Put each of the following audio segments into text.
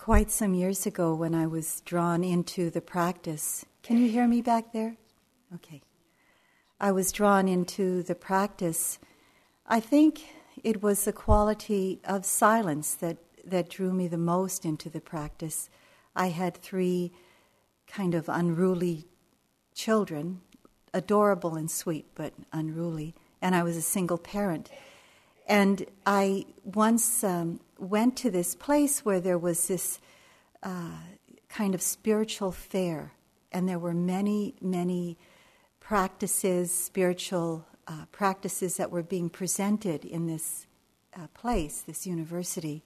quite some years ago when I was drawn into the practice. Can you hear me back there? Okay. I was drawn into the practice. I think it was the quality of silence that, that drew me the most into the practice. I had three kind of unruly children, adorable and sweet, but unruly, and I was a single parent. And I once um, went to this place where there was this uh, kind of spiritual fair, and there were many, many practices, spiritual uh, practices that were being presented in this uh, place, this university.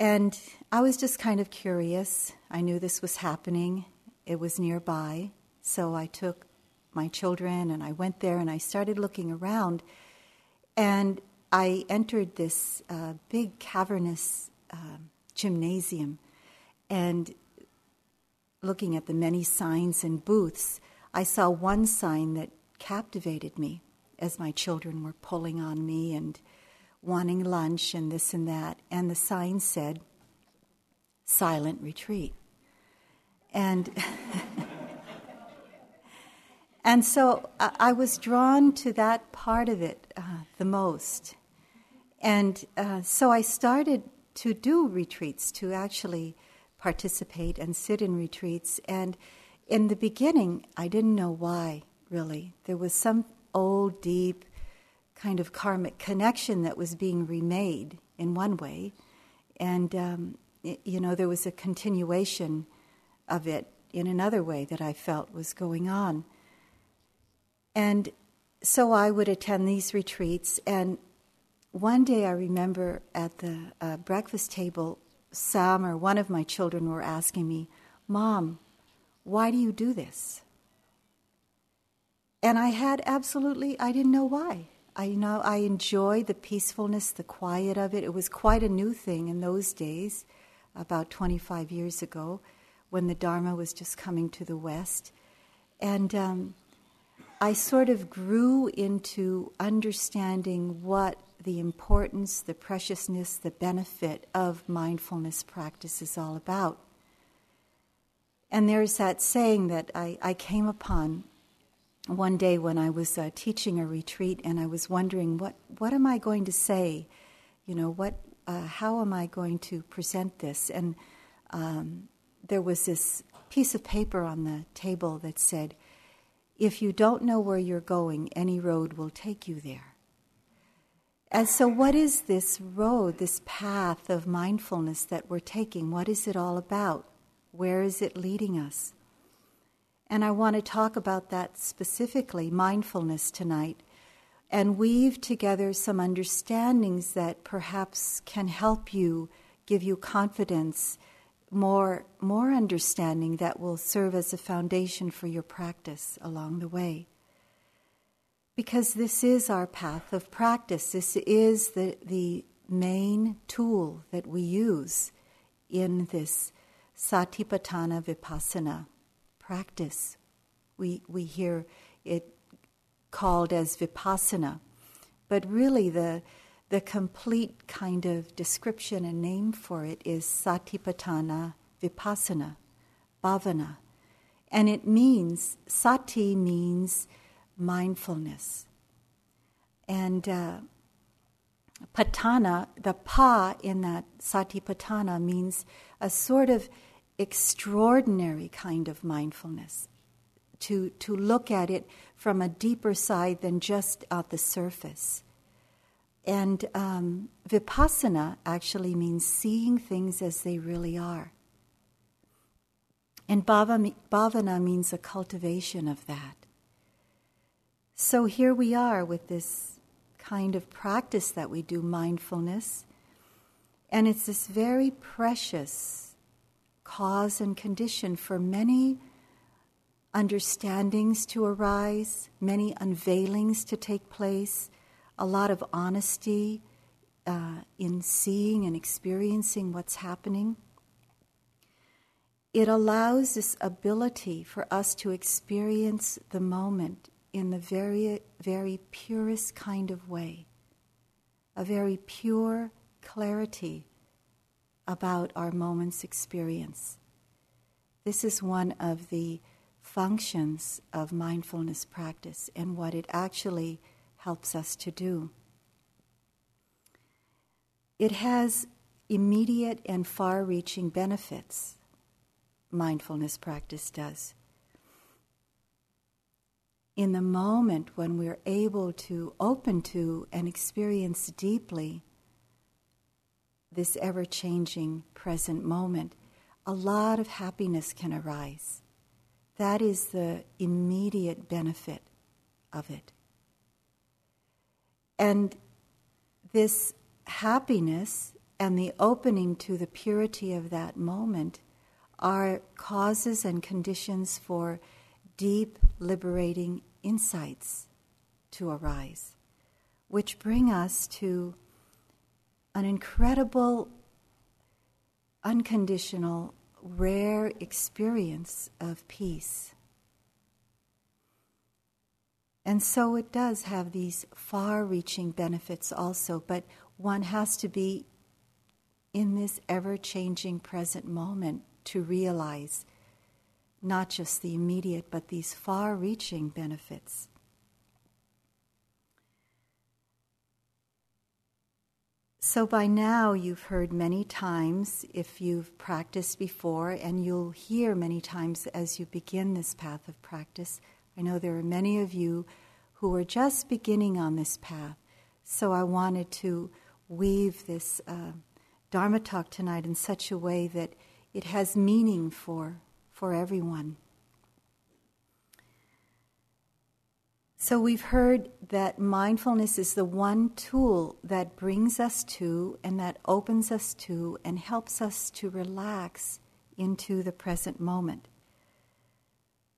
And I was just kind of curious. I knew this was happening, it was nearby. So I took my children and I went there and I started looking around. And I entered this uh, big cavernous uh, gymnasium and looking at the many signs and booths, I saw one sign that captivated me as my children were pulling on me and wanting lunch and this and that. And the sign said, Silent Retreat. And And so I was drawn to that part of it uh, the most. And uh, so I started to do retreats, to actually participate and sit in retreats. And in the beginning, I didn't know why, really. There was some old, deep kind of karmic connection that was being remade in one way. And, um, it, you know, there was a continuation of it in another way that I felt was going on. And so I would attend these retreats, and one day I remember at the uh, breakfast table, Sam or one of my children were asking me, Mom, why do you do this? And I had absolutely, I didn't know why. I you know I enjoyed the peacefulness, the quiet of it. It was quite a new thing in those days, about 25 years ago, when the Dharma was just coming to the West. And um, I sort of grew into understanding what the importance, the preciousness, the benefit of mindfulness practice is all about. And there's that saying that I, I came upon one day when I was uh, teaching a retreat, and I was wondering what what am I going to say, you know, what uh, how am I going to present this? And um, there was this piece of paper on the table that said, if you don't know where you're going, any road will take you there. And so, what is this road, this path of mindfulness that we're taking? What is it all about? Where is it leading us? And I want to talk about that specifically, mindfulness, tonight, and weave together some understandings that perhaps can help you, give you confidence more, more understanding that will serve as a foundation for your practice along the way. Because this is our path of practice, this is the, the main tool that we use in this Satipatthana Vipassana practice. We, we hear it called as Vipassana, but really the the complete kind of description and name for it is Satipatthana Vipassana, Bhavana. And it means, sati means mindfulness. And uh, patthana, the pa in that satipatthana means a sort of extraordinary kind of mindfulness. To, to look at it from a deeper side than just at the surface. And um, vipassana actually means seeing things as they really are. And bhavana means a cultivation of that. So here we are with this kind of practice that we do, mindfulness. And it's this very precious cause and condition for many understandings to arise, many unveilings to take place, a lot of honesty uh, in seeing and experiencing what's happening. It allows this ability for us to experience the moment in the very, very purest kind of way, a very pure clarity about our moment's experience. This is one of the functions of mindfulness practice and what it actually helps us to do. It has immediate and far reaching benefits, mindfulness practice does. In the moment when we're able to open to and experience deeply this ever changing present moment, a lot of happiness can arise. That is the immediate benefit of it. And this happiness and the opening to the purity of that moment are causes and conditions for deep, liberating insights to arise, which bring us to an incredible, unconditional, rare experience of peace. And so it does have these far reaching benefits also, but one has to be in this ever changing present moment to realize not just the immediate, but these far reaching benefits. So, by now, you've heard many times, if you've practiced before, and you'll hear many times as you begin this path of practice. I know there are many of you who are just beginning on this path. So, I wanted to weave this uh, Dharma talk tonight in such a way that it has meaning for, for everyone. So, we've heard that mindfulness is the one tool that brings us to and that opens us to and helps us to relax into the present moment.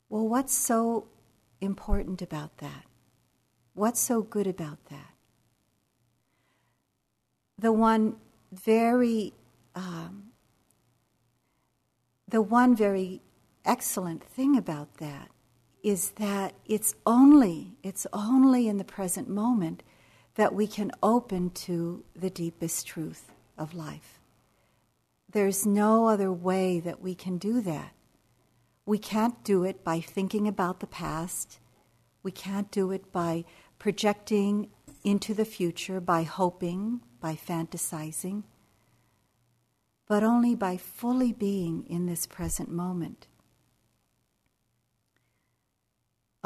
Well, what's so important about that? What's so good about that? The one very, um, the one very excellent thing about that is that it's only, it's only in the present moment that we can open to the deepest truth of life. There's no other way that we can do that. We can't do it by thinking about the past. We can't do it by projecting into the future, by hoping, by fantasizing, but only by fully being in this present moment.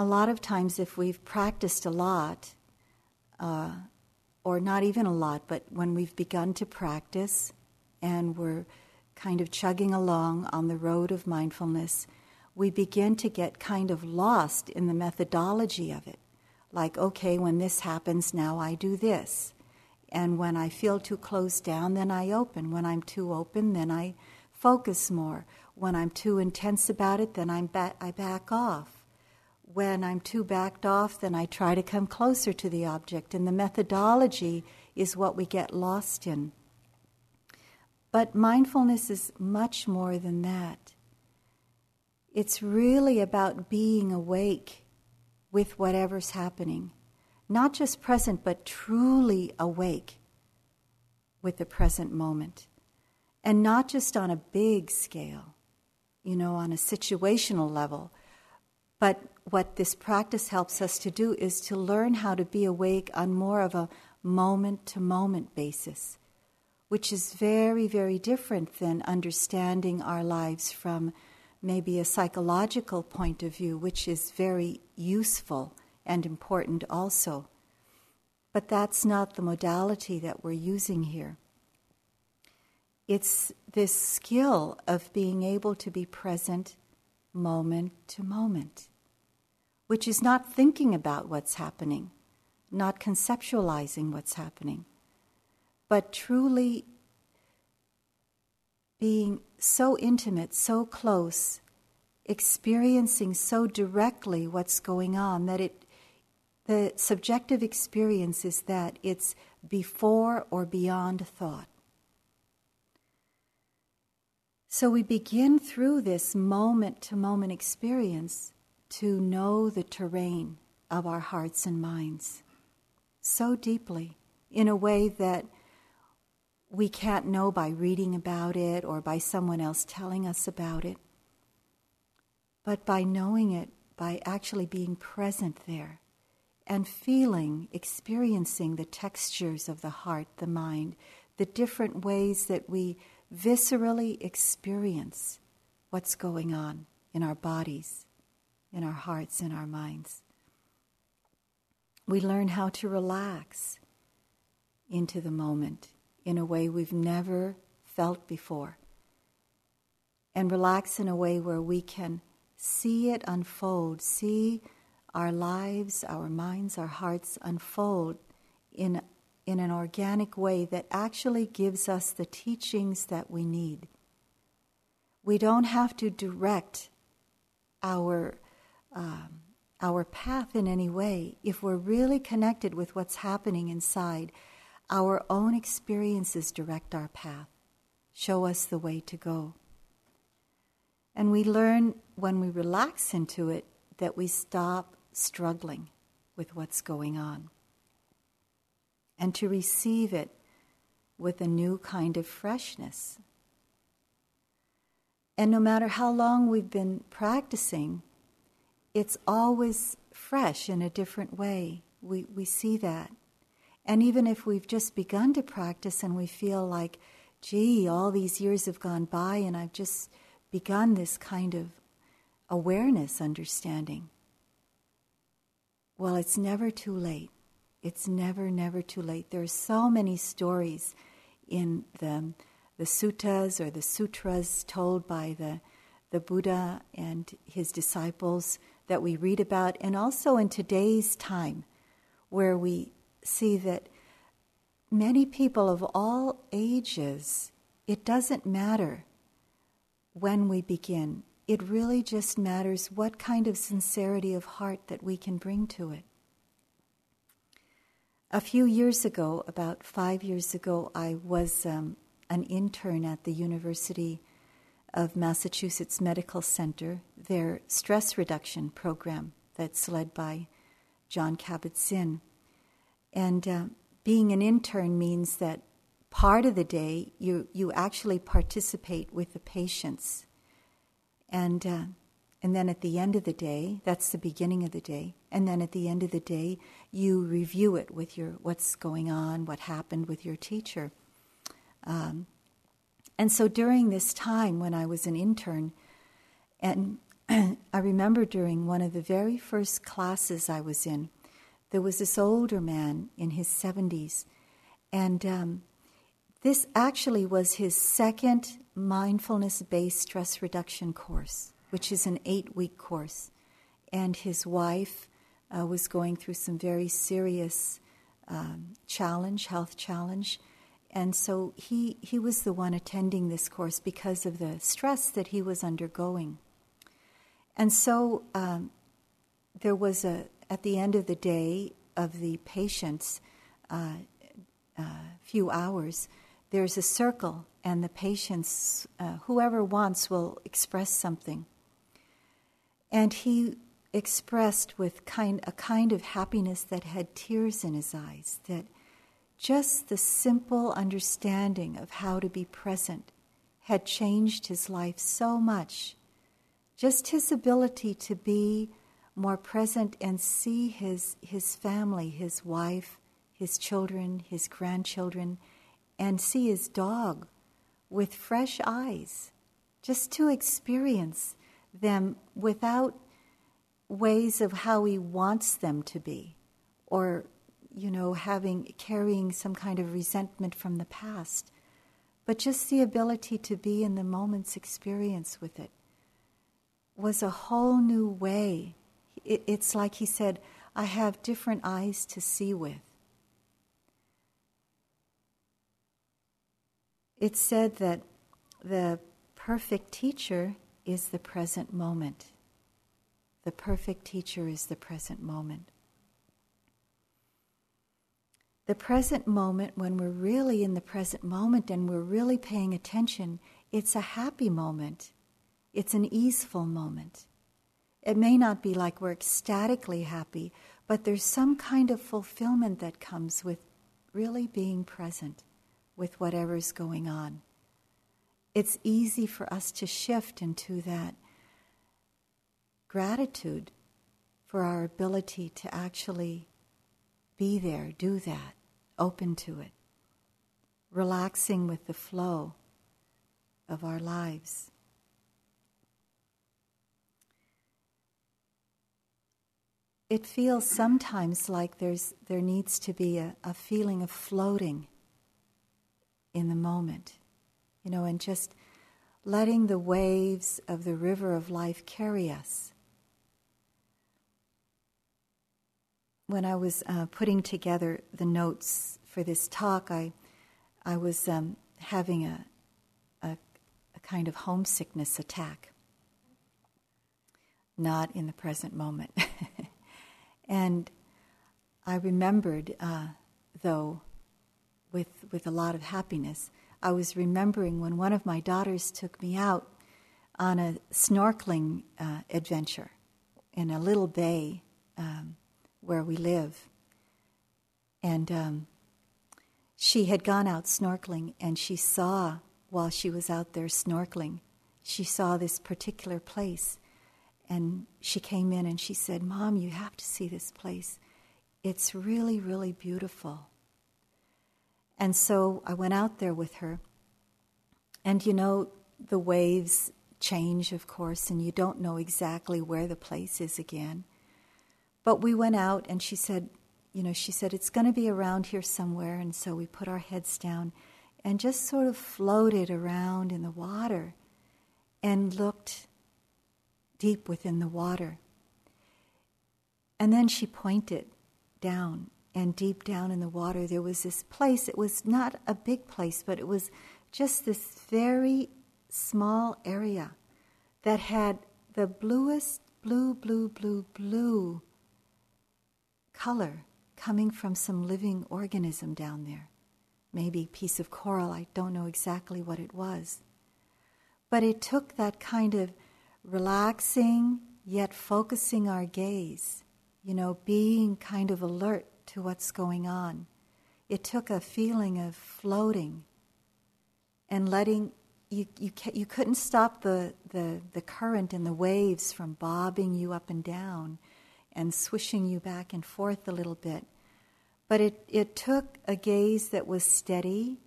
A lot of times, if we've practiced a lot, uh, or not even a lot, but when we've begun to practice and we're kind of chugging along on the road of mindfulness, we begin to get kind of lost in the methodology of it. Like, okay, when this happens, now I do this. And when I feel too closed down, then I open. When I'm too open, then I focus more. When I'm too intense about it, then I'm ba- I back off. When I'm too backed off, then I try to come closer to the object. And the methodology is what we get lost in. But mindfulness is much more than that. It's really about being awake with whatever's happening not just present, but truly awake with the present moment. And not just on a big scale, you know, on a situational level, but what this practice helps us to do is to learn how to be awake on more of a moment to moment basis, which is very, very different than understanding our lives from maybe a psychological point of view, which is very useful and important also. But that's not the modality that we're using here. It's this skill of being able to be present moment to moment, which is not thinking about what's happening, not conceptualizing what's happening, but truly being so intimate, so close, experiencing so directly what's going on that it the subjective experience is that it's before or beyond thought. So we begin through this moment to moment experience to know the terrain of our hearts and minds so deeply in a way that we can't know by reading about it or by someone else telling us about it, but by knowing it, by actually being present there and feeling, experiencing the textures of the heart, the mind, the different ways that we viscerally experience what's going on in our bodies, in our hearts, in our minds. We learn how to relax into the moment in a way we've never felt before. And relax in a way where we can see it unfold, see our lives, our minds, our hearts unfold in, in an organic way that actually gives us the teachings that we need. We don't have to direct our, um, our path in any way if we're really connected with what's happening inside our own experiences direct our path, show us the way to go. And we learn when we relax into it that we stop struggling with what's going on and to receive it with a new kind of freshness. And no matter how long we've been practicing, it's always fresh in a different way. We, we see that. And even if we've just begun to practice and we feel like, gee, all these years have gone by and I've just begun this kind of awareness, understanding, well, it's never too late. It's never, never too late. There are so many stories in the, the suttas or the sutras told by the, the Buddha and his disciples that we read about, and also in today's time where we see that many people of all ages, it doesn't matter when we begin. It really just matters what kind of sincerity of heart that we can bring to it. A few years ago, about five years ago, I was um, an intern at the University of Massachusetts Medical Center, their stress reduction program that's led by John Kabat-Zinn. And uh, being an intern means that part of the day you, you actually participate with the patients. And, uh, and then at the end of the day, that's the beginning of the day, and then at the end of the day, you review it with your what's going on, what happened with your teacher. Um, and so during this time when I was an intern, and I remember during one of the very first classes I was in, there was this older man in his 70s, and um, this actually was his second mindfulness based stress reduction course, which is an eight week course. And his wife uh, was going through some very serious um, challenge, health challenge. And so he, he was the one attending this course because of the stress that he was undergoing. And so um, there was a, at the end of the day of the patient's uh, uh, few hours, there's a circle, and the patients, uh, whoever wants, will express something. And he expressed with kind, a kind of happiness that had tears in his eyes, that just the simple understanding of how to be present had changed his life so much. Just his ability to be more present and see his, his family, his wife, his children, his grandchildren, and see his dog with fresh eyes, just to experience them without ways of how he wants them to be, or, you know, having, carrying some kind of resentment from the past, but just the ability to be in the moment's experience with it was a whole new way it, it's like he said, I have different eyes to see with. It's said that the perfect teacher is the present moment. The perfect teacher is the present moment. The present moment, when we're really in the present moment and we're really paying attention, it's a happy moment. It's an easeful moment. It may not be like we're ecstatically happy, but there's some kind of fulfillment that comes with really being present with whatever's going on. It's easy for us to shift into that gratitude for our ability to actually be there, do that, open to it, relaxing with the flow of our lives. It feels sometimes like there's, there needs to be a, a feeling of floating in the moment, you know, and just letting the waves of the river of life carry us. When I was uh, putting together the notes for this talk, I, I was um, having a, a, a kind of homesickness attack, not in the present moment. And I remembered, uh, though, with, with a lot of happiness, I was remembering when one of my daughters took me out on a snorkeling uh, adventure in a little bay um, where we live. And um, she had gone out snorkeling and she saw, while she was out there snorkeling, she saw this particular place and she came in and she said, Mom, you have to see this place. It's really, really beautiful. And so I went out there with her. And you know, the waves change, of course, and you don't know exactly where the place is again. But we went out and she said, you know, she said, it's going to be around here somewhere. And so we put our heads down and just sort of floated around in the water and looked deep within the water. And then she pointed down, and deep down in the water, there was this place. It was not a big place, but it was just this very small area that had the bluest, blue, blue, blue, blue color coming from some living organism down there. Maybe piece of coral, I don't know exactly what it was. But it took that kind of relaxing yet focusing our gaze, you know, being kind of alert to what's going on. It took a feeling of floating and letting you, you, you couldn't stop the, the, the current and the waves from bobbing you up and down and swishing you back and forth a little bit. But it, it took a gaze that was steady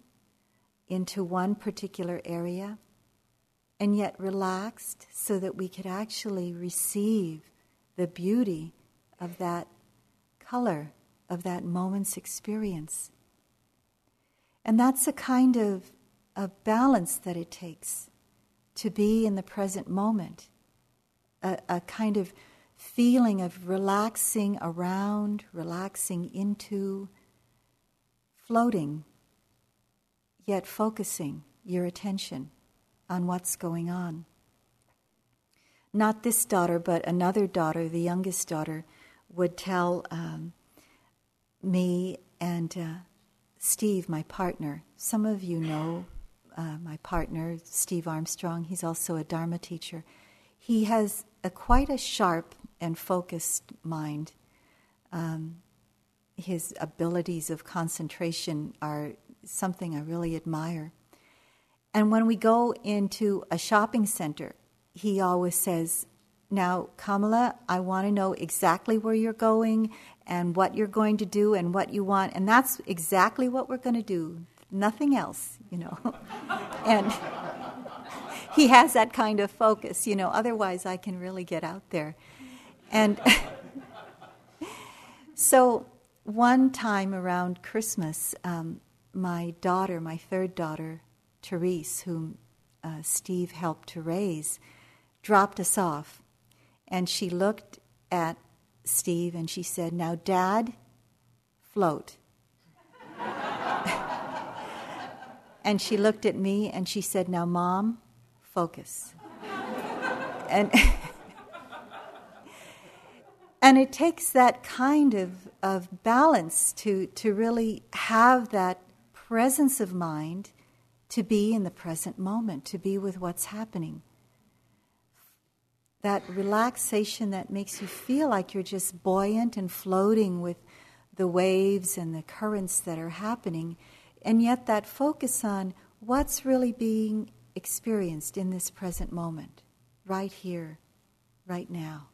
into one particular area and yet relaxed so that we could actually receive the beauty of that color, of that moment's experience. And that's a kind of a balance that it takes to be in the present moment, a, a kind of feeling of relaxing around, relaxing into, floating, yet focusing your attention on what's going on. Not this daughter, but another daughter, the youngest daughter, would tell um, me and uh, Steve, my partner. Some of you know uh, my partner, Steve Armstrong. He's also a Dharma teacher. He has a, quite a sharp and focused mind. Um, his abilities of concentration are something I really admire. And when we go into a shopping center, he always says, Now, Kamala, I want to know exactly where you're going and what you're going to do and what you want. And that's exactly what we're going to do, nothing else, you know. and he has that kind of focus, you know, otherwise, I can really get out there. And so, one time around Christmas, um, my daughter, my third daughter, Therese, whom uh, Steve helped to raise, dropped us off. And she looked at Steve and she said, Now, Dad, float. and she looked at me and she said, Now, Mom, focus. and, and it takes that kind of, of balance to, to really have that presence of mind to be in the present moment, to be with what's happening. That relaxation that makes you feel like you're just buoyant and floating with the waves and the currents that are happening, And yet, that focus on what's really being experienced in this present moment, right here, right now.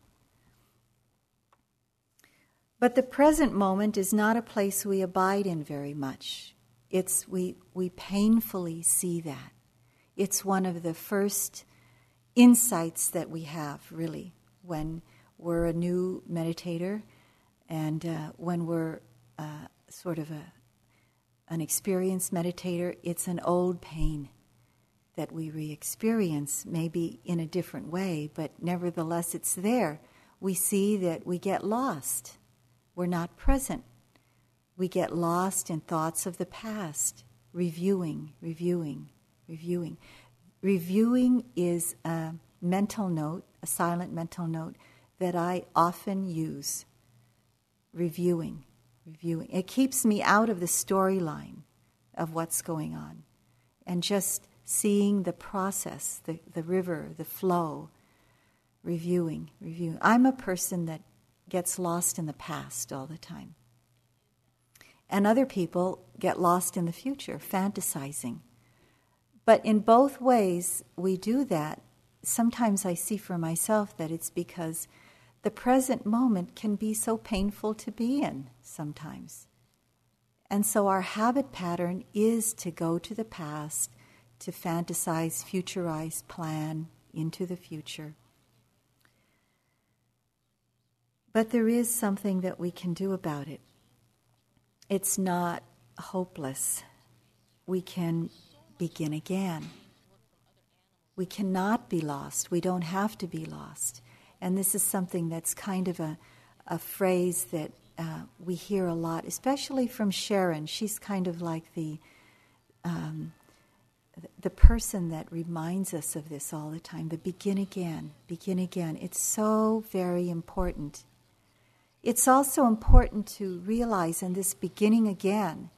But the present moment is not a place we abide in very much. It's we we painfully see that. It's one of the first insights that we have really when we're a new meditator and uh, when we're uh, sort of a an experienced meditator, it's an old pain that we re experience, maybe in a different way, but nevertheless it's there. We see that we get lost we're not present. We get lost in thoughts of the past, reviewing, reviewing, reviewing. Reviewing is a mental note, a silent mental note that I often use. Reviewing, reviewing. It keeps me out of the storyline of what's going on and just seeing the process, the, the river, the flow, reviewing, reviewing. I'm a person that gets lost in the past all the time. And other people get lost in the future, fantasizing. But in both ways, we do that. Sometimes I see for myself that it's because the present moment can be so painful to be in sometimes. And so our habit pattern is to go to the past, to fantasize, futurize, plan into the future. But there is something that we can do about it. It's not hopeless. We can begin again. We cannot be lost. We don't have to be lost. And this is something that's kind of a, a phrase that uh, we hear a lot, especially from Sharon. She's kind of like the um, the person that reminds us of this all the time. The begin again, begin again. It's so very important. It's also important to realize in this beginning again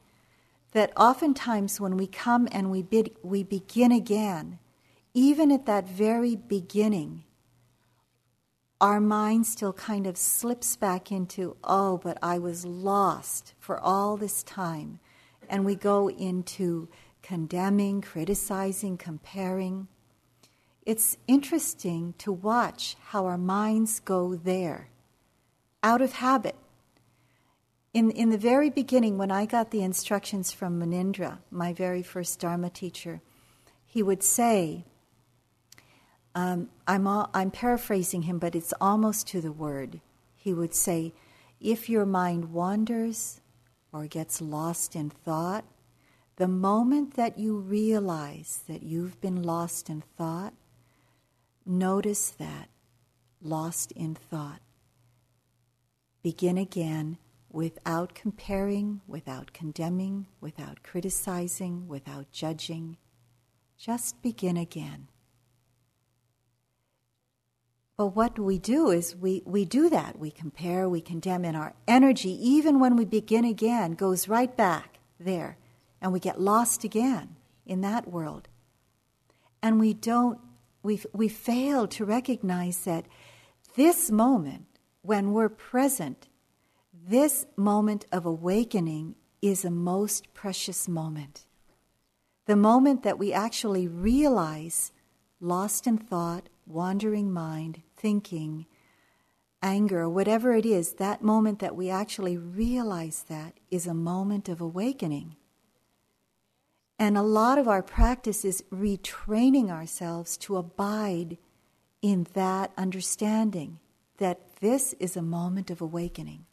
that oftentimes when we come and we, bid, we begin again, even at that very beginning, our mind still kind of slips back into, oh, but I was lost for all this time. And we go into condemning, criticizing, comparing. It's interesting to watch how our minds go there out of habit. In, in the very beginning, when I got the instructions from Munindra, my very first Dharma teacher, he would say, um, I'm, all, I'm paraphrasing him, but it's almost to the word. He would say, If your mind wanders or gets lost in thought, the moment that you realize that you've been lost in thought, notice that lost in thought begin again without comparing, without condemning, without criticizing, without judging. Just begin again. But what we do is we, we do that. We compare, we condemn, and our energy, even when we begin again, goes right back there. And we get lost again in that world. And we don't, we we fail to recognize that this moment when we're present, this moment of awakening is a most precious moment. The moment that we actually realize lost in thought, wandering mind, thinking, anger, whatever it is, that moment that we actually realize that is a moment of awakening. And a lot of our practice is retraining ourselves to abide in that understanding that this is a moment of awakening.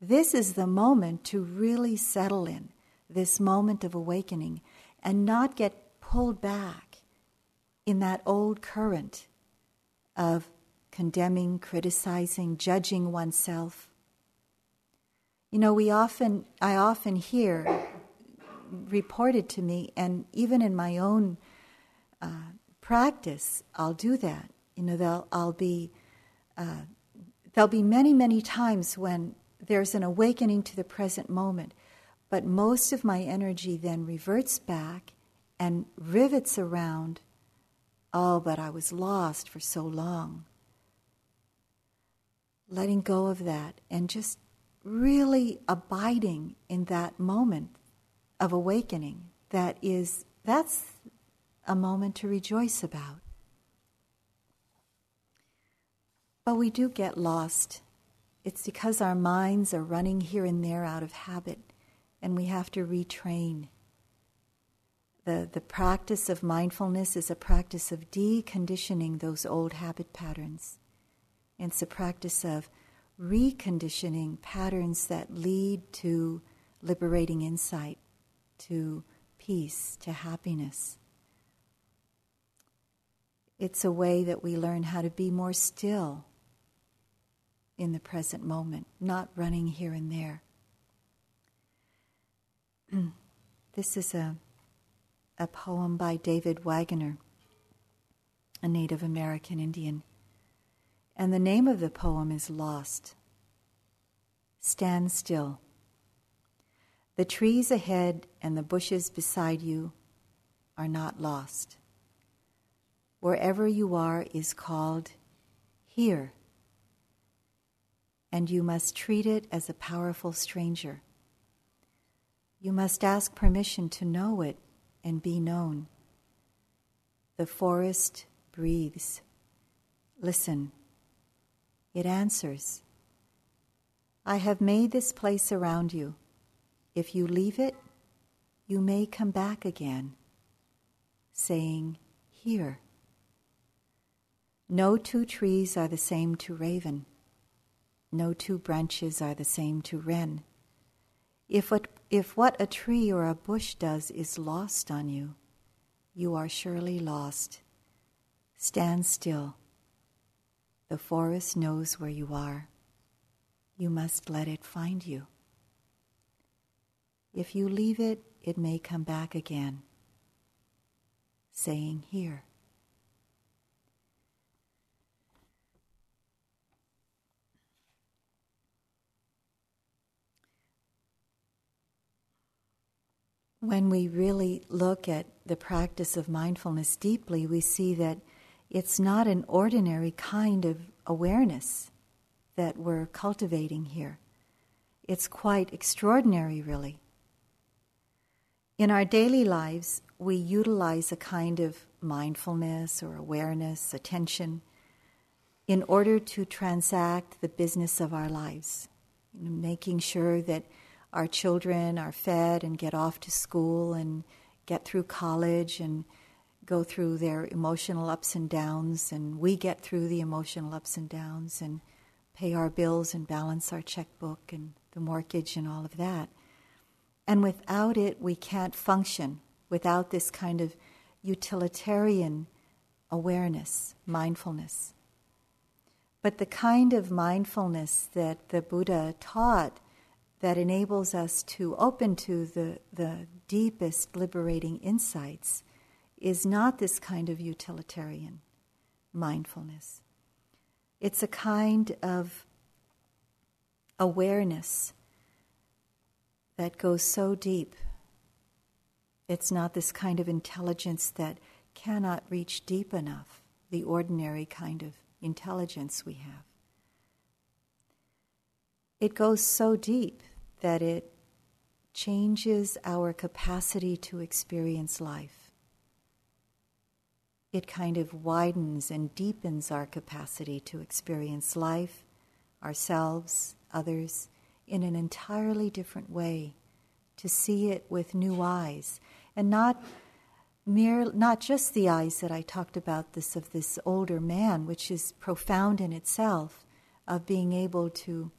This is the moment to really settle in, this moment of awakening, and not get pulled back in that old current of condemning, criticizing, judging oneself. You know, we often, I often hear reported to me, and even in my own uh, practice, I'll do that. You know, I'll be there'll be many, many times when there's an awakening to the present moment, but most of my energy then reverts back and rivets around, oh, but I was lost for so long. Letting go of that and just really abiding in that moment of awakening that is that's a moment to rejoice about. But we do get lost. It's because our minds are running here and there out of habit, and we have to retrain. The, the practice of mindfulness is a practice of deconditioning those old habit patterns. It's a practice of reconditioning patterns that lead to liberating insight, to peace, to happiness. It's a way that we learn how to be more still in the present moment, not running here and there. this is a, a poem by David Wagoner, a Native American Indian. And the name of the poem is Lost. Stand still. The trees ahead and the bushes beside you are not lost. Wherever you are is called here, and you must treat it as a powerful stranger. You must ask permission to know it and be known. The forest breathes. Listen. It answers. I have made this place around you. If you leave it, you may come back again, saying, Here. No two trees are the same to raven. No two branches are the same to wren. If what, if what a tree or a bush does is lost on you, you are surely lost. Stand still. The forest knows where you are. You must let it find you. If you leave it, it may come back again, saying, Here. When we really look at the practice of mindfulness deeply, we see that it's not an ordinary kind of awareness that we're cultivating here. It's quite extraordinary, really. In our daily lives, we utilize a kind of mindfulness or awareness, attention, in order to transact the business of our lives, making sure that our children are fed and get off to school and get through college and go through their emotional ups and downs, and we get through the emotional ups and downs and pay our bills and balance our checkbook and the mortgage and all of that. And without it, we can't function without this kind of utilitarian awareness, mindfulness. But the kind of mindfulness that the Buddha taught that enables us to open to the, the deepest liberating insights is not this kind of utilitarian mindfulness. It's a kind of awareness that goes so deep. It's not this kind of intelligence that cannot reach deep enough, the ordinary kind of intelligence we have. It goes so deep that it changes our capacity to experience life. It kind of widens and deepens our capacity to experience life, ourselves, others in an entirely different way, to see it with new eyes, and not mere not just the eyes that I talked about this of this older man, which is profound in itself, of being able to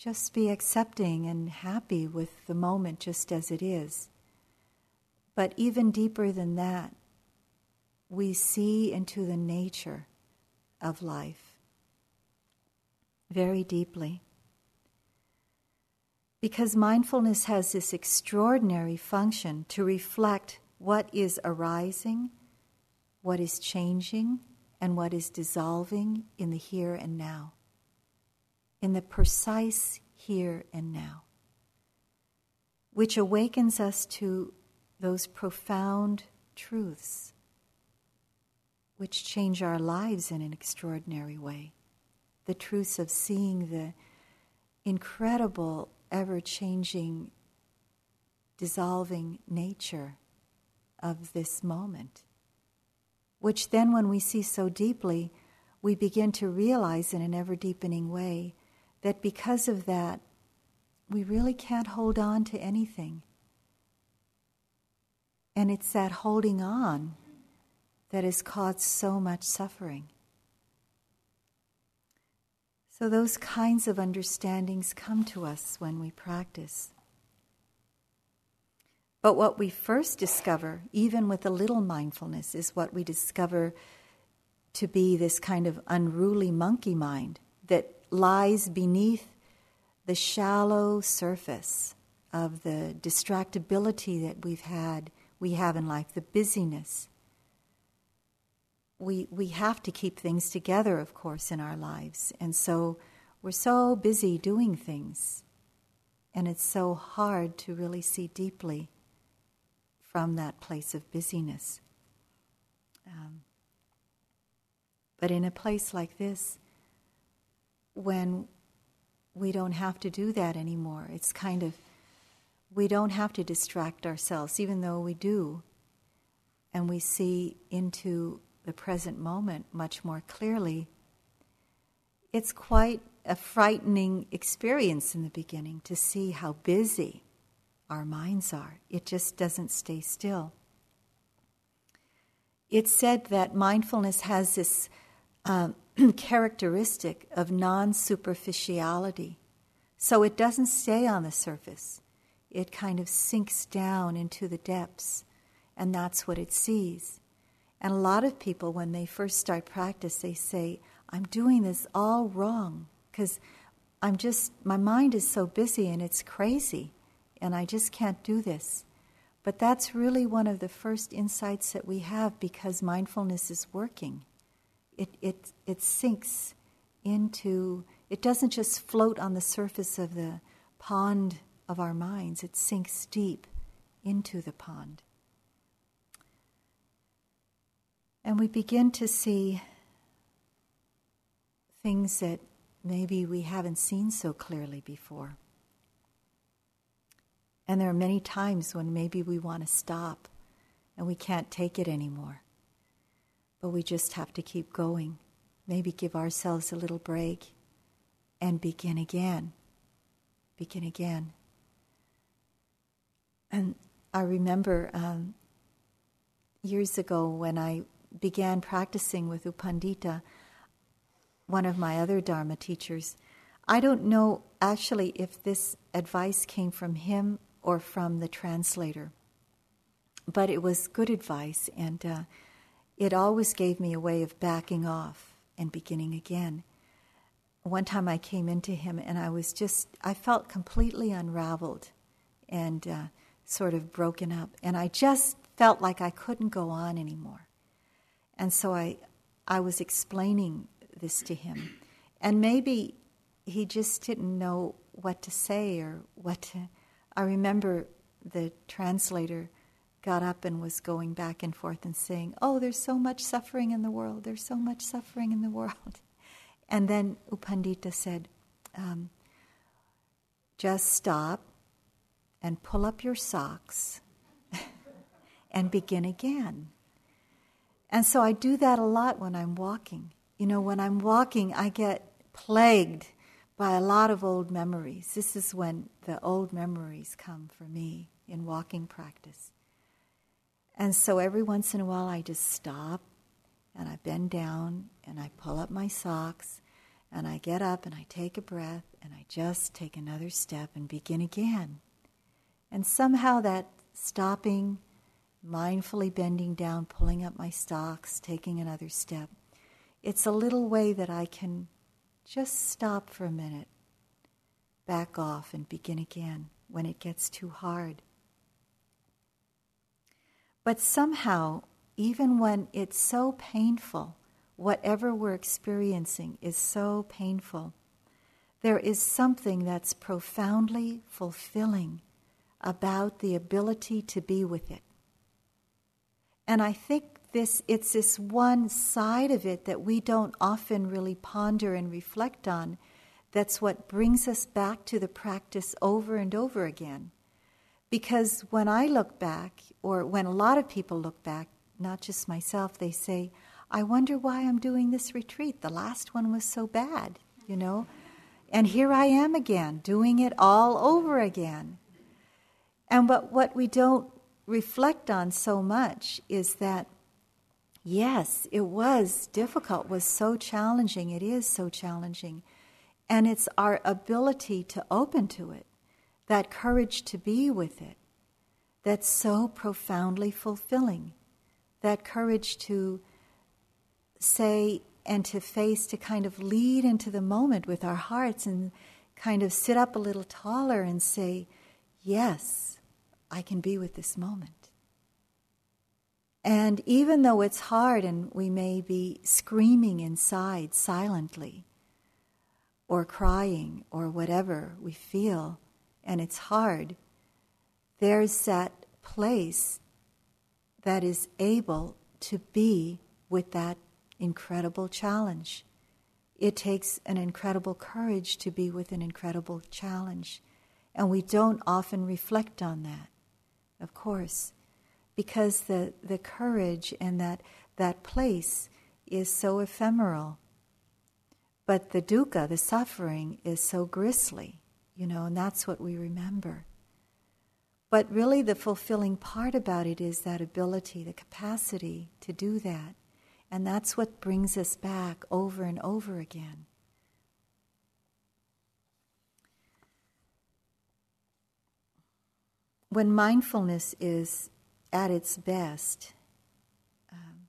just be accepting and happy with the moment just as it is. But even deeper than that, we see into the nature of life very deeply. Because mindfulness has this extraordinary function to reflect what is arising, what is changing, and what is dissolving in the here and now, in the precise here and now, which awakens us to those profound truths which change our lives in an extraordinary way. The truths of seeing the incredible ever changing dissolving nature of this moment. Which then, when we see so deeply, we begin to realize in an ever deepening way that because of that, we really can't hold on to anything. And it's that holding on that has caused so much suffering. So, those kinds of understandings come to us when we practice. But what we first discover, even with a little mindfulness, is what we discover to be this kind of unruly monkey mind that lies beneath the shallow surface of the distractibility that we've had, we have in life, the busyness. We, we have to keep things together, of course, in our lives. And so we're so busy doing things. And it's so hard to really see deeply from that place of busyness. Um, but in a place like this, when we don't have to do that anymore, it's kind of, we don't have to distract ourselves, even though we do. And we see into the present moment much more clearly. It's quite a frightening experience in the beginning to see how busy our minds are. It just doesn't stay still. It's said that mindfulness has this um, characteristic of non superficiality. So it doesn't stay on the surface, it kind of sinks down into the depths, and that's what it sees. And a lot of people, when they first start practice, they say, I'm doing this all wrong because I'm just, my mind is so busy and it's crazy and I just can't do this. But that's really one of the first insights that we have because mindfulness is working. It, it, it sinks into, it doesn't just float on the surface of the pond of our minds, it sinks deep into the pond. And we begin to see things that maybe we haven't seen so clearly before. And there are many times when maybe we want to stop and we can't take it anymore. But we just have to keep going. Maybe give ourselves a little break and begin again. Begin again. And I remember um, years ago when I began practicing with U Pandita, one of my other Dharma teachers. I don't know actually if this advice came from him or from the translator. But it was good advice, and uh, it always gave me a way of backing off and beginning again. One time I came into him and I was just, I felt completely unraveled and uh, sort of broken up. And I just felt like I couldn't go on anymore. And so I, I was explaining this to him. And maybe he just didn't know what to say or what to I remember the translator got up and was going back and forth and saying, Oh, there's so much suffering in the world, there's so much suffering in the world. And then U Pandita said, um, Just stop and pull up your socks and begin again. And so I do that a lot when I'm walking. You know, when I'm walking, I get plagued by a lot of old memories. This is when the old memories come for me in walking practice. And so every once in a while I just stop and I bend down and I pull up my socks and I get up and I take a breath and I just take another step and begin again. And somehow that stopping, mindfully bending down, pulling up my socks, taking another step, it's a little way that I can just stop for a minute, back off, and begin again when it gets too hard. But somehow, even when it's so painful, whatever we're experiencing is so painful, there is something that's profoundly fulfilling about the ability to be with it. And I think this it's this one side of it that we don't often really ponder and reflect on that's what brings us back to the practice over and over again Because when I look back, or when a lot of people look back, not just myself, they say, I wonder why I'm doing this retreat. The last one was so bad, you know? And here I am again, doing it all over again. And what, what we don't reflect on so much is that, yes, it was difficult, was so challenging, it is so challenging. And it's our ability to open to it, that courage to be with it, that's so profoundly fulfilling. That courage to say and to face, to kind of lead into the moment with our hearts and kind of sit up a little taller and say, Yes, I can be with this moment. And even though it's hard and we may be screaming inside silently, or crying, or whatever we feel, and it's hard, there's that place that is able to be with that incredible challenge. It takes an incredible courage to be with an incredible challenge. And we don't often reflect on that, of course, because the, the courage and that, that place is so ephemeral. But the dukkha, the suffering, is so grisly, you know, and that's what we remember. But really, the fulfilling part about it is that ability, the capacity to do that. And that's what brings us back over and over again. When mindfulness is at its best, um,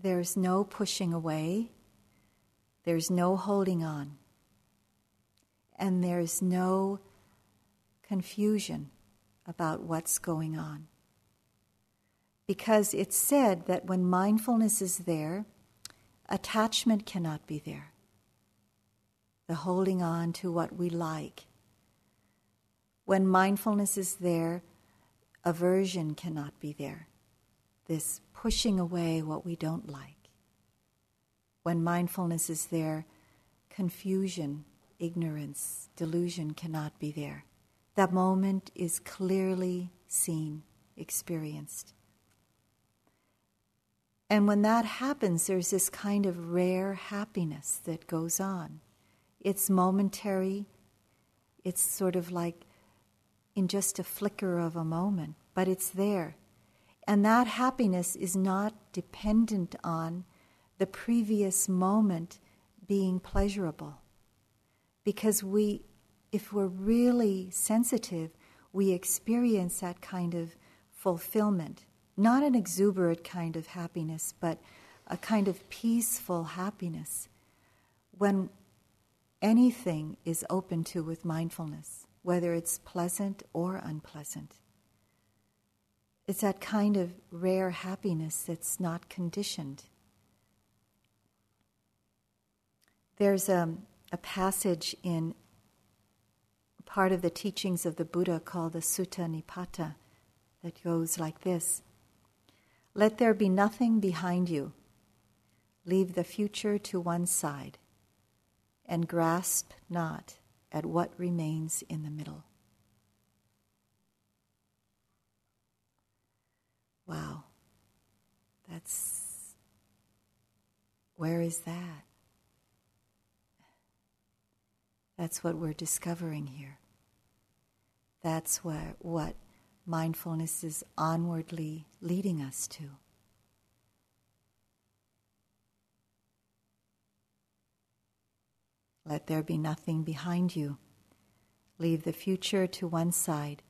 there's no pushing away, there's no holding on, and there's no confusion about what's going on because it's said that when mindfulness is there, attachment cannot be there. The holding on to what we like. When mindfulness is there, aversion cannot be there. This pushing away what we don't like. When mindfulness is there, confusion, ignorance, delusion cannot be there. That moment is clearly seen, experienced. And when that happens, there's this kind of rare happiness that goes on. It's momentary, it's sort of like in just a flicker of a moment, but it's there. And that happiness is not dependent on the previous moment being pleasurable. Because we, if we're really sensitive, we experience that kind of fulfillment not an exuberant kind of happiness, but a kind of peaceful happiness when anything is open to with mindfulness, whether it's pleasant or unpleasant. It's that kind of rare happiness that's not conditioned. There's a, a passage in part of the teachings of the Buddha called the Sutta Nipata that goes like this let there be nothing behind you. Leave the future to one side and grasp not at what remains in the middle. Wow. That's. Where is that? That's what we're discovering here. That's what, what mindfulness is onwardly leading us to. Let there be nothing behind you. Leave the future to one side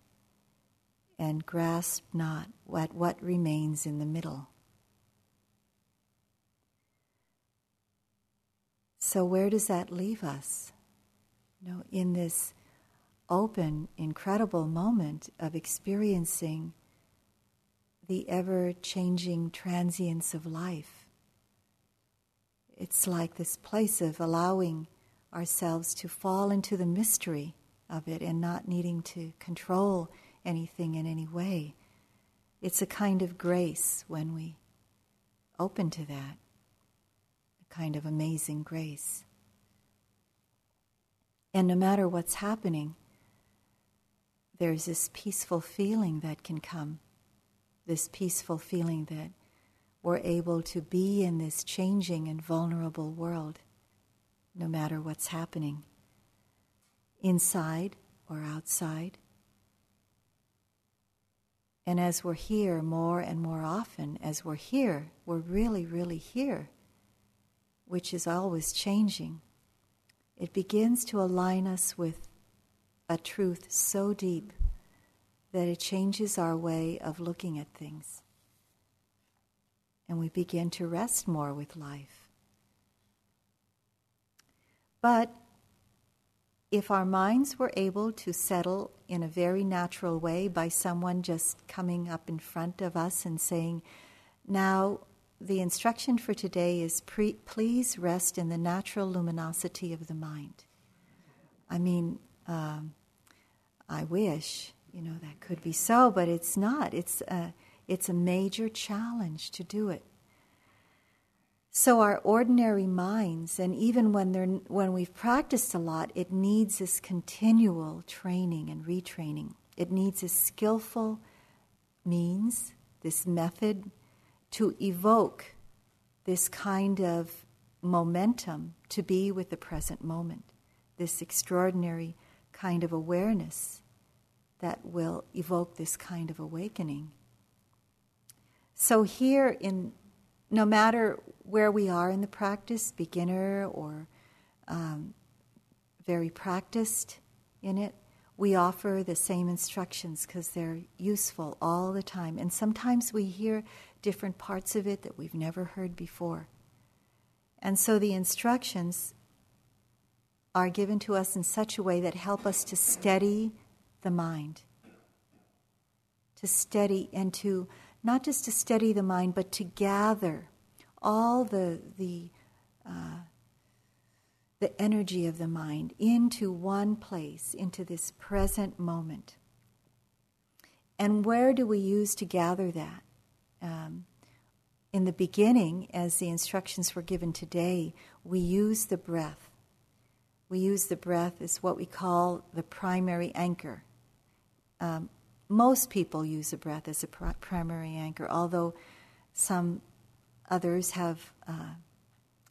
and grasp not at what remains in the middle. So, where does that leave us? You know, in this open, incredible moment of experiencing the ever changing transience of life. It's like this place of allowing ourselves to fall into the mystery of it and not needing to control anything in any way. It's a kind of grace when we open to that, a kind of amazing grace. And no matter what's happening, there's this peaceful feeling that can come, this peaceful feeling that we're able to be in this changing and vulnerable world, no matter what's happening, inside or outside. And as we're here more and more often, as we're here, we're really, really here, which is always changing. It begins to align us with a truth so deep that it changes our way of looking at things. And we begin to rest more with life. But if our minds were able to settle in a very natural way by someone just coming up in front of us and saying, Now, the instruction for today is pre- please rest in the natural luminosity of the mind. I mean, um, I wish, you know, that could be so, but it's not. It's a, it's a major challenge to do it. So our ordinary minds, and even when they're when we've practiced a lot, it needs this continual training and retraining. It needs a skillful means, this method, to evoke this kind of momentum to be with the present moment, this extraordinary kind of awareness that will evoke this kind of awakening. So here in no matter where we are in the practice, beginner or um, very practiced in it, we offer the same instructions because they're useful all the time. And sometimes we hear different parts of it that we've never heard before. And so the instructions are given to us in such a way that help us to steady the mind, to steady and to not just to steady the mind, but to gather all the, the, uh, the energy of the mind into one place, into this present moment. And where do we use to gather that? Um, in the beginning, as the instructions were given today, we use the breath. We use the breath as what we call the primary anchor. Um, most people use the breath as a pr- primary anchor, although some others have uh,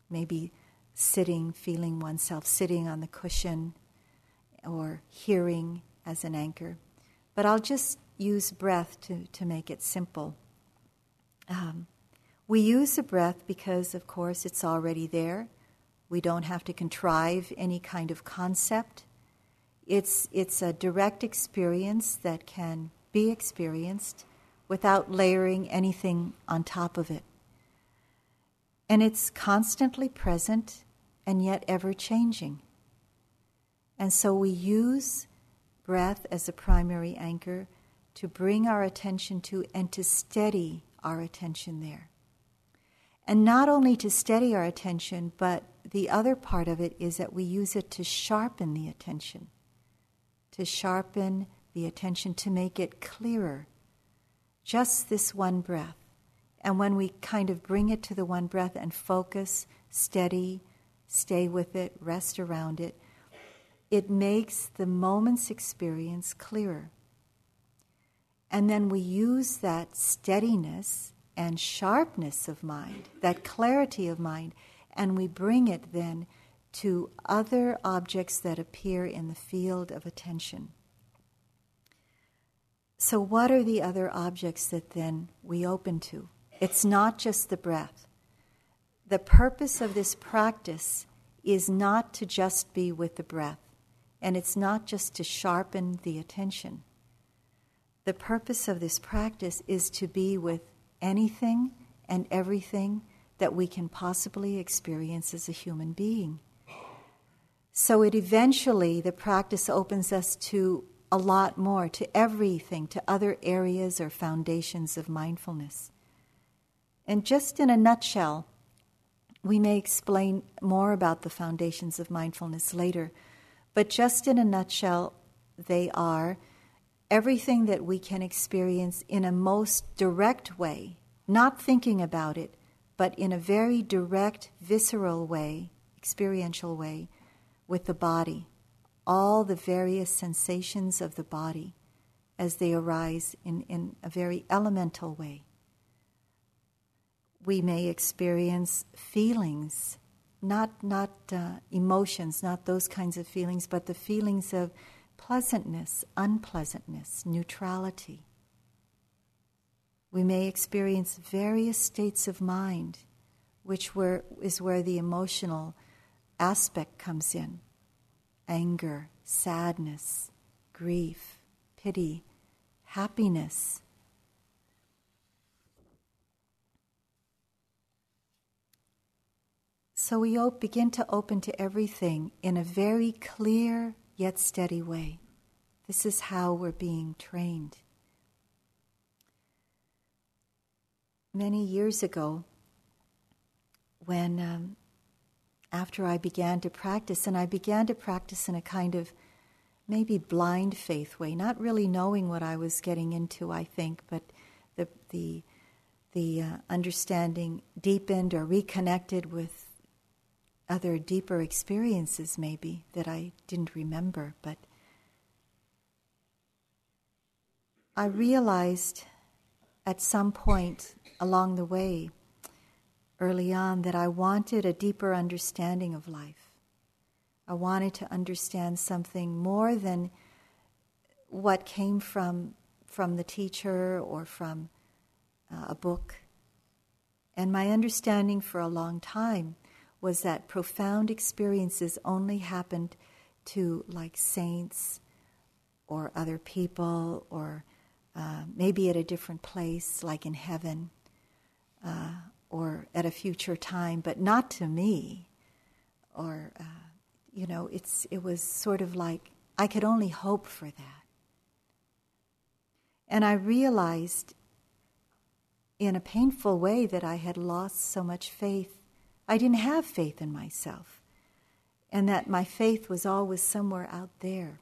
maybe sitting, feeling oneself sitting on the cushion or hearing as an anchor. But I'll just use breath to, to make it simple. Um, we use the breath because, of course, it's already there. We don't have to contrive any kind of concept. It's, it's a direct experience that can be experienced without layering anything on top of it. And it's constantly present and yet ever changing. And so we use breath as a primary anchor to bring our attention to and to steady our attention there. And not only to steady our attention, but the other part of it is that we use it to sharpen the attention, to sharpen the attention, to make it clearer. Just this one breath. And when we kind of bring it to the one breath and focus, steady, stay with it, rest around it, it makes the moment's experience clearer. And then we use that steadiness and sharpness of mind, that clarity of mind, and we bring it then to other objects that appear in the field of attention. So, what are the other objects that then we open to? It's not just the breath. The purpose of this practice is not to just be with the breath, and it's not just to sharpen the attention. The purpose of this practice is to be with anything and everything that we can possibly experience as a human being. So it eventually, the practice opens us to a lot more, to everything, to other areas or foundations of mindfulness. And just in a nutshell, we may explain more about the foundations of mindfulness later, but just in a nutshell, they are everything that we can experience in a most direct way, not thinking about it, but in a very direct, visceral way, experiential way, with the body, all the various sensations of the body, as they arise in, in a very elemental way. We may experience feelings, not, not uh, emotions, not those kinds of feelings, but the feelings of pleasantness, unpleasantness, neutrality. We may experience various states of mind, which were, is where the emotional aspect comes in anger, sadness, grief, pity, happiness. So we begin to open to everything in a very clear yet steady way. This is how we're being trained. Many years ago, when um, after I began to practice, and I began to practice in a kind of maybe blind faith way, not really knowing what I was getting into, I think, but the, the, the uh, understanding deepened or reconnected with other deeper experiences, maybe, that I didn't remember. But I realized at some point along the way, early on, that I wanted a deeper understanding of life. I wanted to understand something more than what came from, from the teacher or from uh, a book. And my understanding for a long time was that profound experiences only happened to like saints or other people or uh, maybe at a different place, like in heaven uh, or at a future time, but not to me. Or, uh, you know, it's, it was sort of like I could only hope for that. And I realized in a painful way that I had lost so much faith I didn't have faith in myself, and that my faith was always somewhere out there.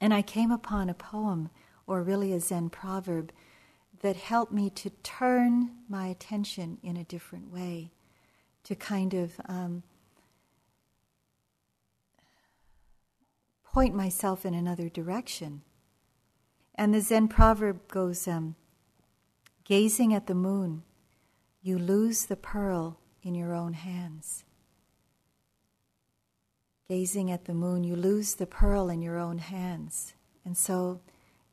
And I came upon a poem, or really a Zen proverb, that helped me to turn my attention in a different way, to kind of um, point myself in another direction. And the Zen proverb goes um, Gazing at the moon, you lose the pearl in your own hands. Gazing at the moon, you lose the pearl in your own hands. And so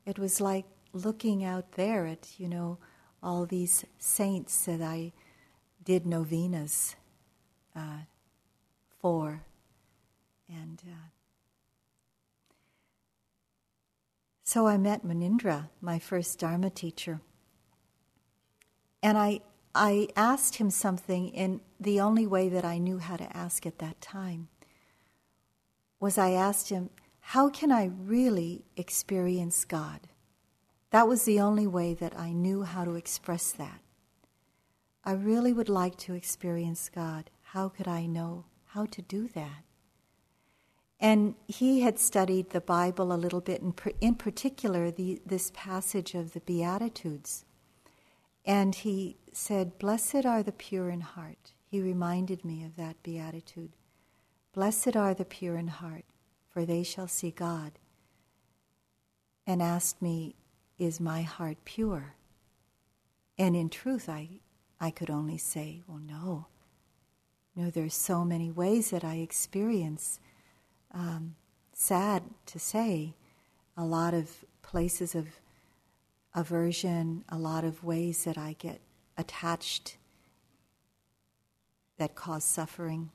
it was like looking out there at, you know, all these saints that I did novenas uh, for. And uh, so I met Munindra, my first Dharma teacher. And I, I asked him something in the only way that I knew how to ask at that time was I asked him, How can I really experience God? That was the only way that I knew how to express that. I really would like to experience God. How could I know how to do that? And he had studied the Bible a little bit, and in particular, the, this passage of the Beatitudes. And he said, Blessed are the pure in heart. He reminded me of that beatitude. Blessed are the pure in heart, for they shall see God. And asked me, Is my heart pure? And in truth, I, I could only say, Well, no. No, there's so many ways that I experience, um, sad to say, a lot of places of aversion, a lot of ways that I get attached that cause suffering.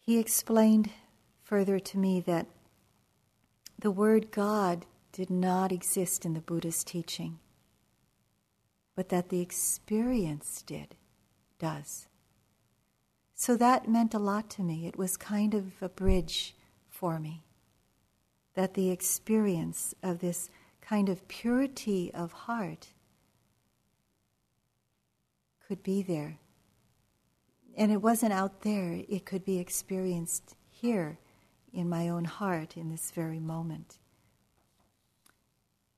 He explained further to me that the word God did not exist in the Buddha's teaching, but that the experience did, does. So that meant a lot to me. It was kind of a bridge for me. That the experience of this kind of purity of heart could be there. And it wasn't out there, it could be experienced here in my own heart in this very moment.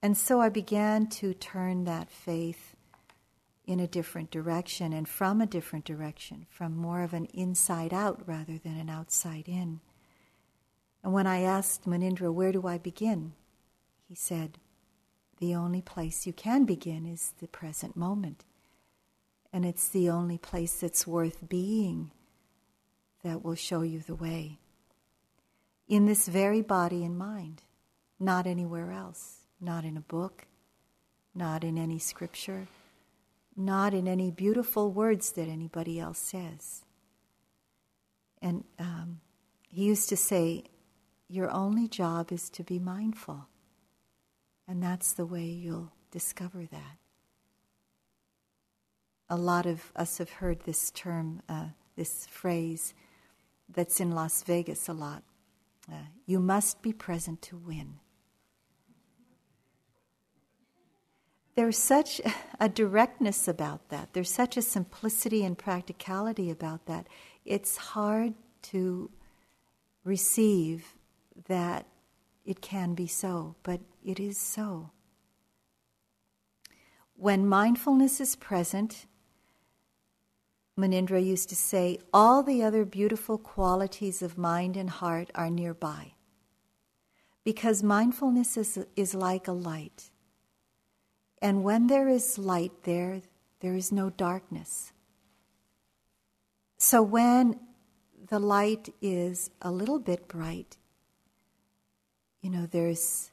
And so I began to turn that faith in a different direction and from a different direction, from more of an inside out rather than an outside in. And when I asked Munindra, where do I begin? He said, the only place you can begin is the present moment. And it's the only place that's worth being that will show you the way. In this very body and mind, not anywhere else, not in a book, not in any scripture, not in any beautiful words that anybody else says. And um, he used to say, Your only job is to be mindful. And that's the way you'll discover that. A lot of us have heard this term, uh, this phrase that's in Las Vegas a lot. Uh, you must be present to win. There's such a directness about that. There's such a simplicity and practicality about that. It's hard to receive that it can be so, but it is so. When mindfulness is present, Munindra used to say, all the other beautiful qualities of mind and heart are nearby. Because mindfulness is, is like a light. And when there is light there, there is no darkness. So when the light is a little bit bright, you know, there's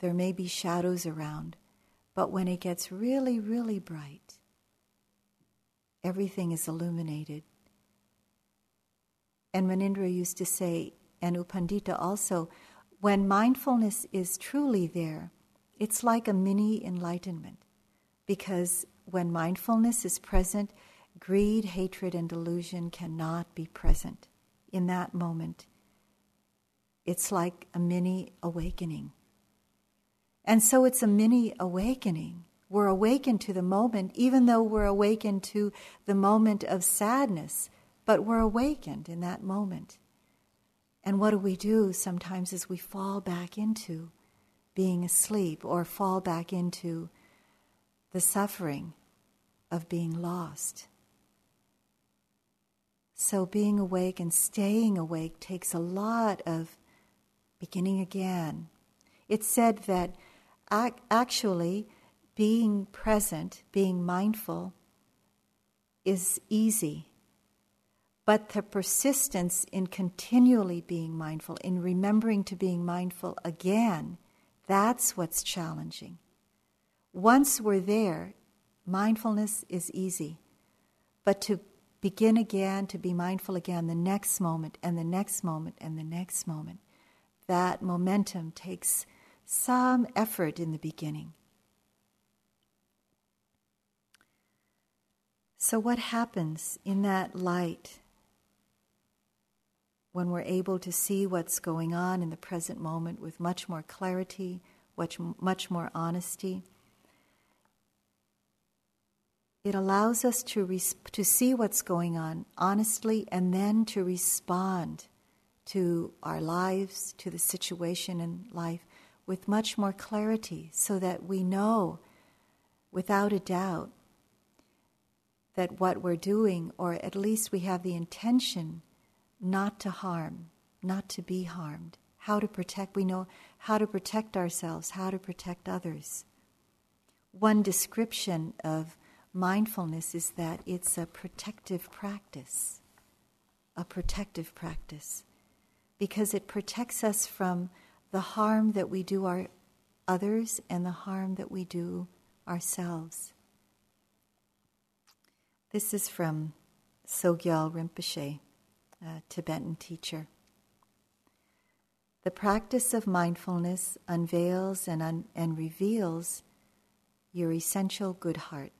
there may be shadows around, but when it gets really, really bright, everything is illuminated. And Munindra used to say, and U Pandita also, when mindfulness is truly there, it's like a mini enlightenment. Because when mindfulness is present, greed, hatred, and delusion cannot be present in that moment. It's like a mini awakening. And so it's a mini awakening we're awakened to the moment, even though we're awakened to the moment of sadness, but we're awakened in that moment. And what do we do sometimes is we fall back into being asleep or fall back into the suffering of being lost. So, being awake and staying awake takes a lot of beginning again. It said that ac- actually being present, being mindful, is easy. But the persistence in continually being mindful, in remembering to being mindful again, that's what's challenging. Once we're there, mindfulness is easy. But to begin again, to be mindful again the next moment, and the next moment, and the next moment, that momentum takes some effort in the beginning. So, what happens in that light when we're able to see what's going on in the present moment with much more clarity, much, much more honesty? It allows us to, res- to see what's going on honestly and then to respond to our lives, to the situation in life with much more clarity so that we know without a doubt that what we're doing, or at least we have the intention not to harm, not to be harmed, how to protect, we know how to protect ourselves, how to protect others. One description of mindfulness is that it's a protective practice, a protective practice, because it protects us from the harm that we do our others and the harm that we do ourselves. This is from Sogyal Rinpoche, a Tibetan teacher. The practice of mindfulness unveils and, un- and reveals your essential good heart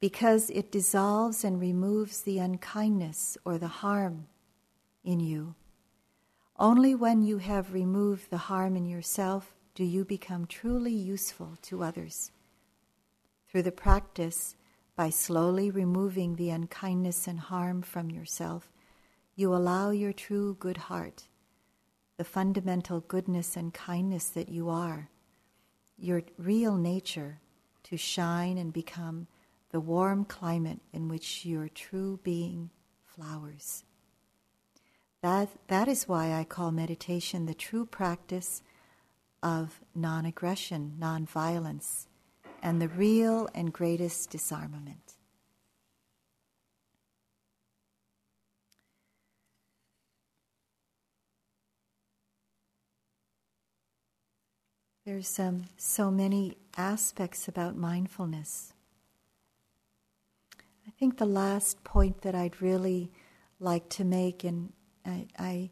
because it dissolves and removes the unkindness or the harm in you. Only when you have removed the harm in yourself do you become truly useful to others. Through the practice, by slowly removing the unkindness and harm from yourself, you allow your true good heart, the fundamental goodness and kindness that you are, your real nature, to shine and become the warm climate in which your true being flowers. That, that is why I call meditation the true practice of non aggression, non violence, and the real and greatest disarmament. There's um, so many aspects about mindfulness. I think the last point that I'd really like to make, and I, I,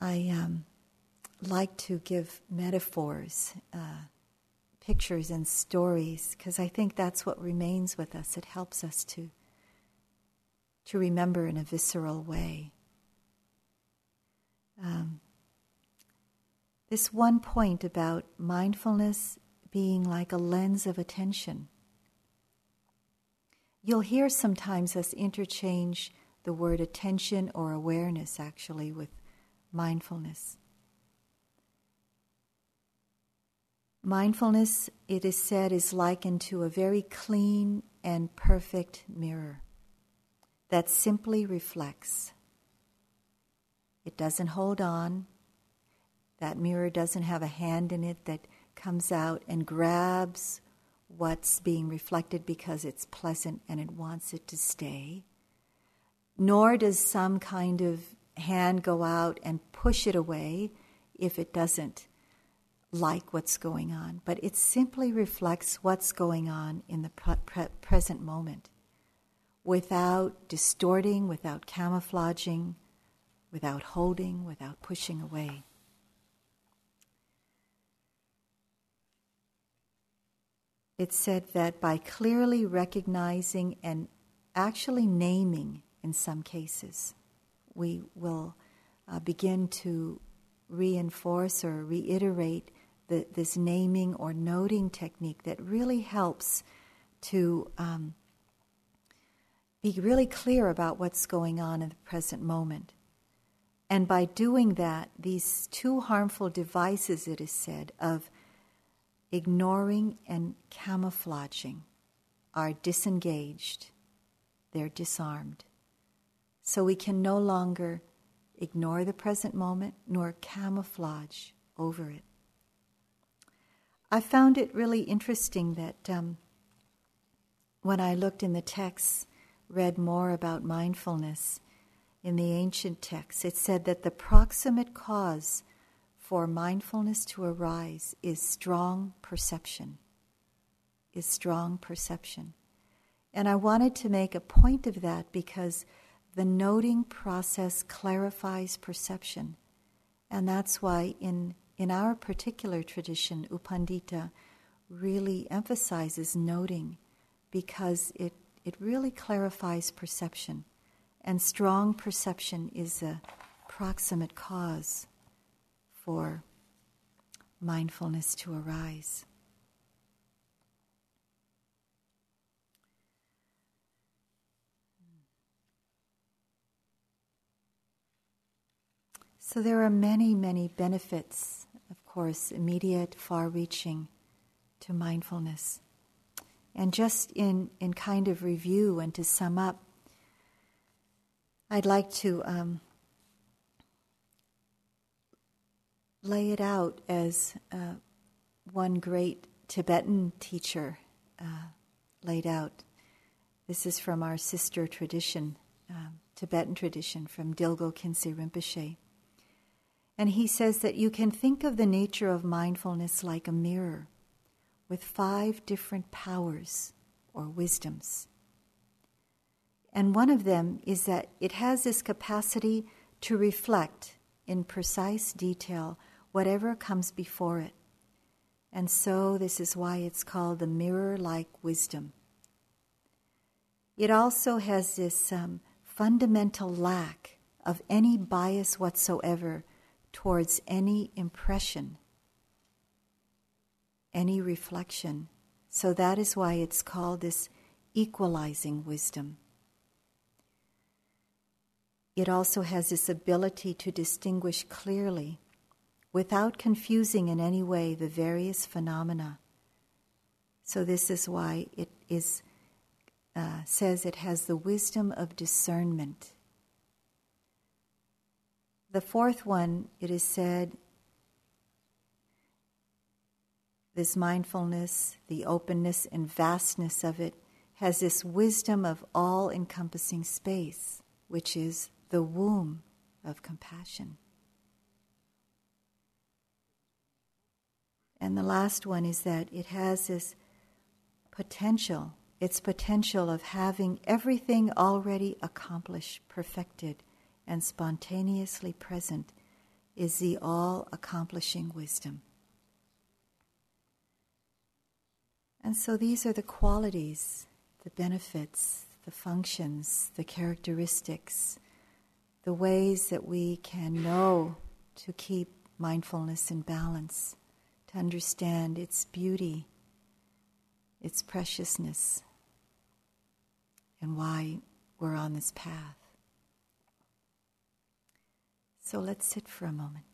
I um, like to give metaphors, uh, pictures, and stories because I think that's what remains with us. It helps us to to remember in a visceral way. Um, this one point about mindfulness being like a lens of attention. You'll hear sometimes us interchange the word attention or awareness actually with mindfulness. Mindfulness, it is said, is likened to a very clean and perfect mirror that simply reflects. It doesn't hold on, that mirror doesn't have a hand in it that comes out and grabs what's being reflected because it's pleasant and it wants it to stay. Nor does some kind of hand go out and push it away if it doesn't like what's going on. But it simply reflects what's going on in the pre- pre- present moment without distorting, without camouflaging, without holding, without pushing away. it said that by clearly recognizing and actually naming in some cases, we will uh, begin to reinforce or reiterate the, this naming or noting technique that really helps to um, be really clear about what's going on in the present moment. And by doing that, these two harmful devices, it is said, of ignoring and camouflaging are disengaged, they're disarmed. So we can no longer ignore the present moment nor camouflage over it. I found it really interesting that um, when I looked in the texts, read more about mindfulness in the ancient texts, it said that the proximate cause for mindfulness to arise is strong perception. Is strong perception. And I wanted to make a point of that because the noting process clarifies perception. And that's why in, in our particular tradition, U Pandita really emphasizes noting because it, it really clarifies perception. And strong perception is a proximate cause for mindfulness to arise. So there are many, many benefits, of course, immediate, far reaching to mindfulness. And just in, in kind of review and to sum up, I'd like to um, lay it out as uh, one great Tibetan teacher uh, laid out. This is from our sister tradition, uh, Tibetan tradition, from Dilgo Khyentse Rinpoche. And he says that you can think of the nature of mindfulness like a mirror with five different powers or wisdoms. And one of them is that it has this capacity to reflect in precise detail whatever comes before it. And so, this is why it's called the mirror like wisdom. It also has this um, fundamental lack of any bias whatsoever towards any impression, any reflection. So, that is why it's called this equalizing wisdom. It also has this ability to distinguish clearly without confusing in any way the various phenomena. So, this is why it is, uh, says it has the wisdom of discernment. The fourth one, it is said, this mindfulness, the openness and vastness of it, has this wisdom of all encompassing space, which is the womb of compassion. And the last one is that it has this potential, its potential of having everything already accomplished, perfected, and spontaneously present, is the all accomplishing wisdom. And so these are the qualities, the benefits, the functions, the characteristics, the ways that we can know to keep mindfulness in balance, to understand its beauty, its preciousness, and why we're on this path. So let's sit for a moment.